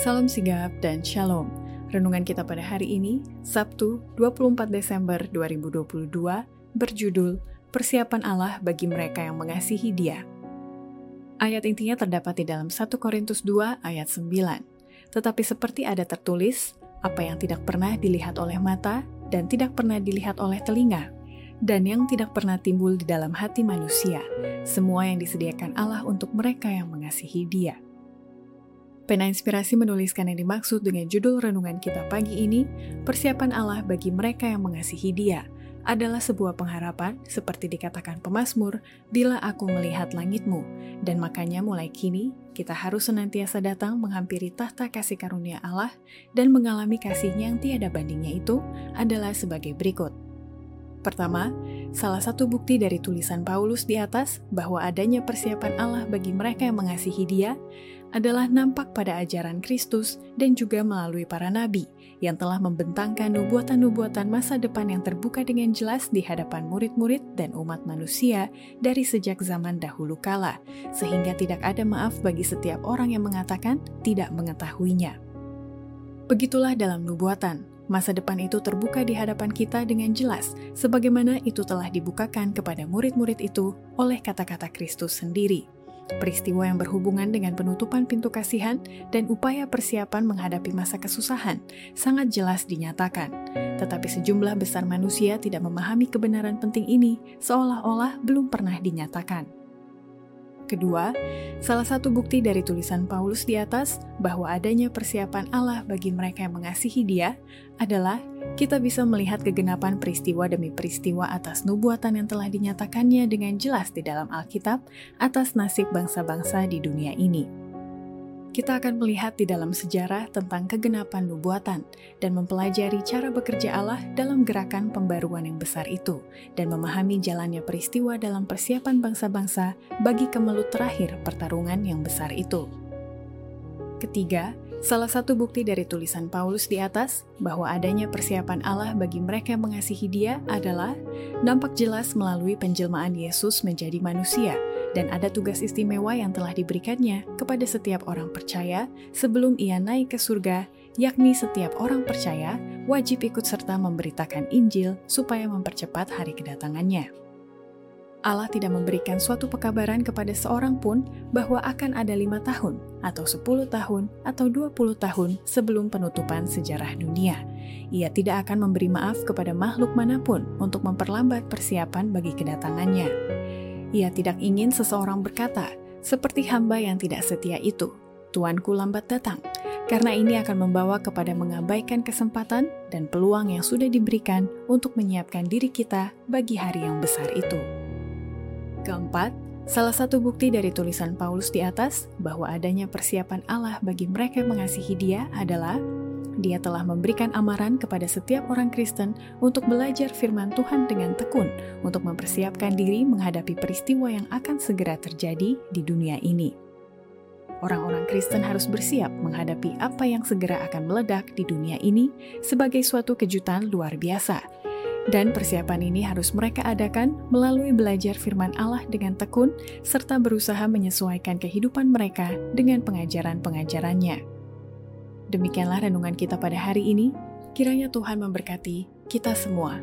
Salam sigap dan shalom. Renungan kita pada hari ini, Sabtu 24 Desember 2022, berjudul Persiapan Allah bagi mereka yang mengasihi dia. Ayat intinya terdapat di dalam 1 Korintus 2 ayat 9. Tetapi seperti ada tertulis, apa yang tidak pernah dilihat oleh mata dan tidak pernah dilihat oleh telinga, dan yang tidak pernah timbul di dalam hati manusia, semua yang disediakan Allah untuk mereka yang mengasihi dia. Pena Inspirasi menuliskan yang dimaksud dengan judul renungan kita pagi ini, persiapan Allah bagi mereka yang mengasihi dia, adalah sebuah pengharapan seperti dikatakan pemazmur, bila aku melihat langitmu, dan makanya mulai kini kita harus senantiasa datang menghampiri tahta kasih karunia Allah dan mengalami kasihnya yang tiada bandingnya itu adalah sebagai berikut. Pertama, salah satu bukti dari tulisan Paulus di atas bahwa adanya persiapan Allah bagi mereka yang mengasihi Dia adalah nampak pada ajaran Kristus dan juga melalui para nabi yang telah membentangkan nubuatan-nubuatan masa depan yang terbuka dengan jelas di hadapan murid-murid dan umat manusia dari sejak zaman dahulu kala, sehingga tidak ada maaf bagi setiap orang yang mengatakan tidak mengetahuinya. Begitulah dalam nubuatan, Masa depan itu terbuka di hadapan kita dengan jelas, sebagaimana itu telah dibukakan kepada murid-murid itu oleh kata-kata Kristus sendiri. Peristiwa yang berhubungan dengan penutupan pintu kasihan dan upaya persiapan menghadapi masa kesusahan sangat jelas dinyatakan. Tetapi sejumlah besar manusia tidak memahami kebenaran penting ini, seolah-olah belum pernah dinyatakan. Kedua, salah satu bukti dari tulisan Paulus di atas bahwa adanya persiapan Allah bagi mereka yang mengasihi Dia adalah kita bisa melihat kegenapan peristiwa demi peristiwa atas nubuatan yang telah dinyatakannya dengan jelas di dalam Alkitab atas nasib bangsa-bangsa di dunia ini kita akan melihat di dalam sejarah tentang kegenapan nubuatan dan mempelajari cara bekerja Allah dalam gerakan pembaruan yang besar itu dan memahami jalannya peristiwa dalam persiapan bangsa-bangsa bagi kemelut terakhir pertarungan yang besar itu. Ketiga, salah satu bukti dari tulisan Paulus di atas bahwa adanya persiapan Allah bagi mereka yang mengasihi Dia adalah nampak jelas melalui penjelmaan Yesus menjadi manusia – dan ada tugas istimewa yang telah diberikannya kepada setiap orang percaya sebelum ia naik ke surga, yakni setiap orang percaya wajib ikut serta memberitakan Injil supaya mempercepat hari kedatangannya. Allah tidak memberikan suatu pekabaran kepada seorang pun bahwa akan ada lima tahun, atau sepuluh tahun, atau dua puluh tahun sebelum penutupan sejarah dunia. Ia tidak akan memberi maaf kepada makhluk mana pun untuk memperlambat persiapan bagi kedatangannya. Ia tidak ingin seseorang berkata, seperti hamba yang tidak setia itu, Tuanku lambat datang, karena ini akan membawa kepada mengabaikan kesempatan dan peluang yang sudah diberikan untuk menyiapkan diri kita bagi hari yang besar itu. Keempat, salah satu bukti dari tulisan Paulus di atas bahwa adanya persiapan Allah bagi mereka yang mengasihi Dia adalah dia telah memberikan amaran kepada setiap orang Kristen untuk belajar firman Tuhan dengan tekun, untuk mempersiapkan diri menghadapi peristiwa yang akan segera terjadi di dunia ini. Orang-orang Kristen harus bersiap menghadapi apa yang segera akan meledak di dunia ini sebagai suatu kejutan luar biasa. Dan persiapan ini harus mereka adakan melalui belajar firman Allah dengan tekun, serta berusaha menyesuaikan kehidupan mereka dengan pengajaran-pengajarannya. Demikianlah renungan kita pada hari ini. Kiranya Tuhan memberkati kita semua.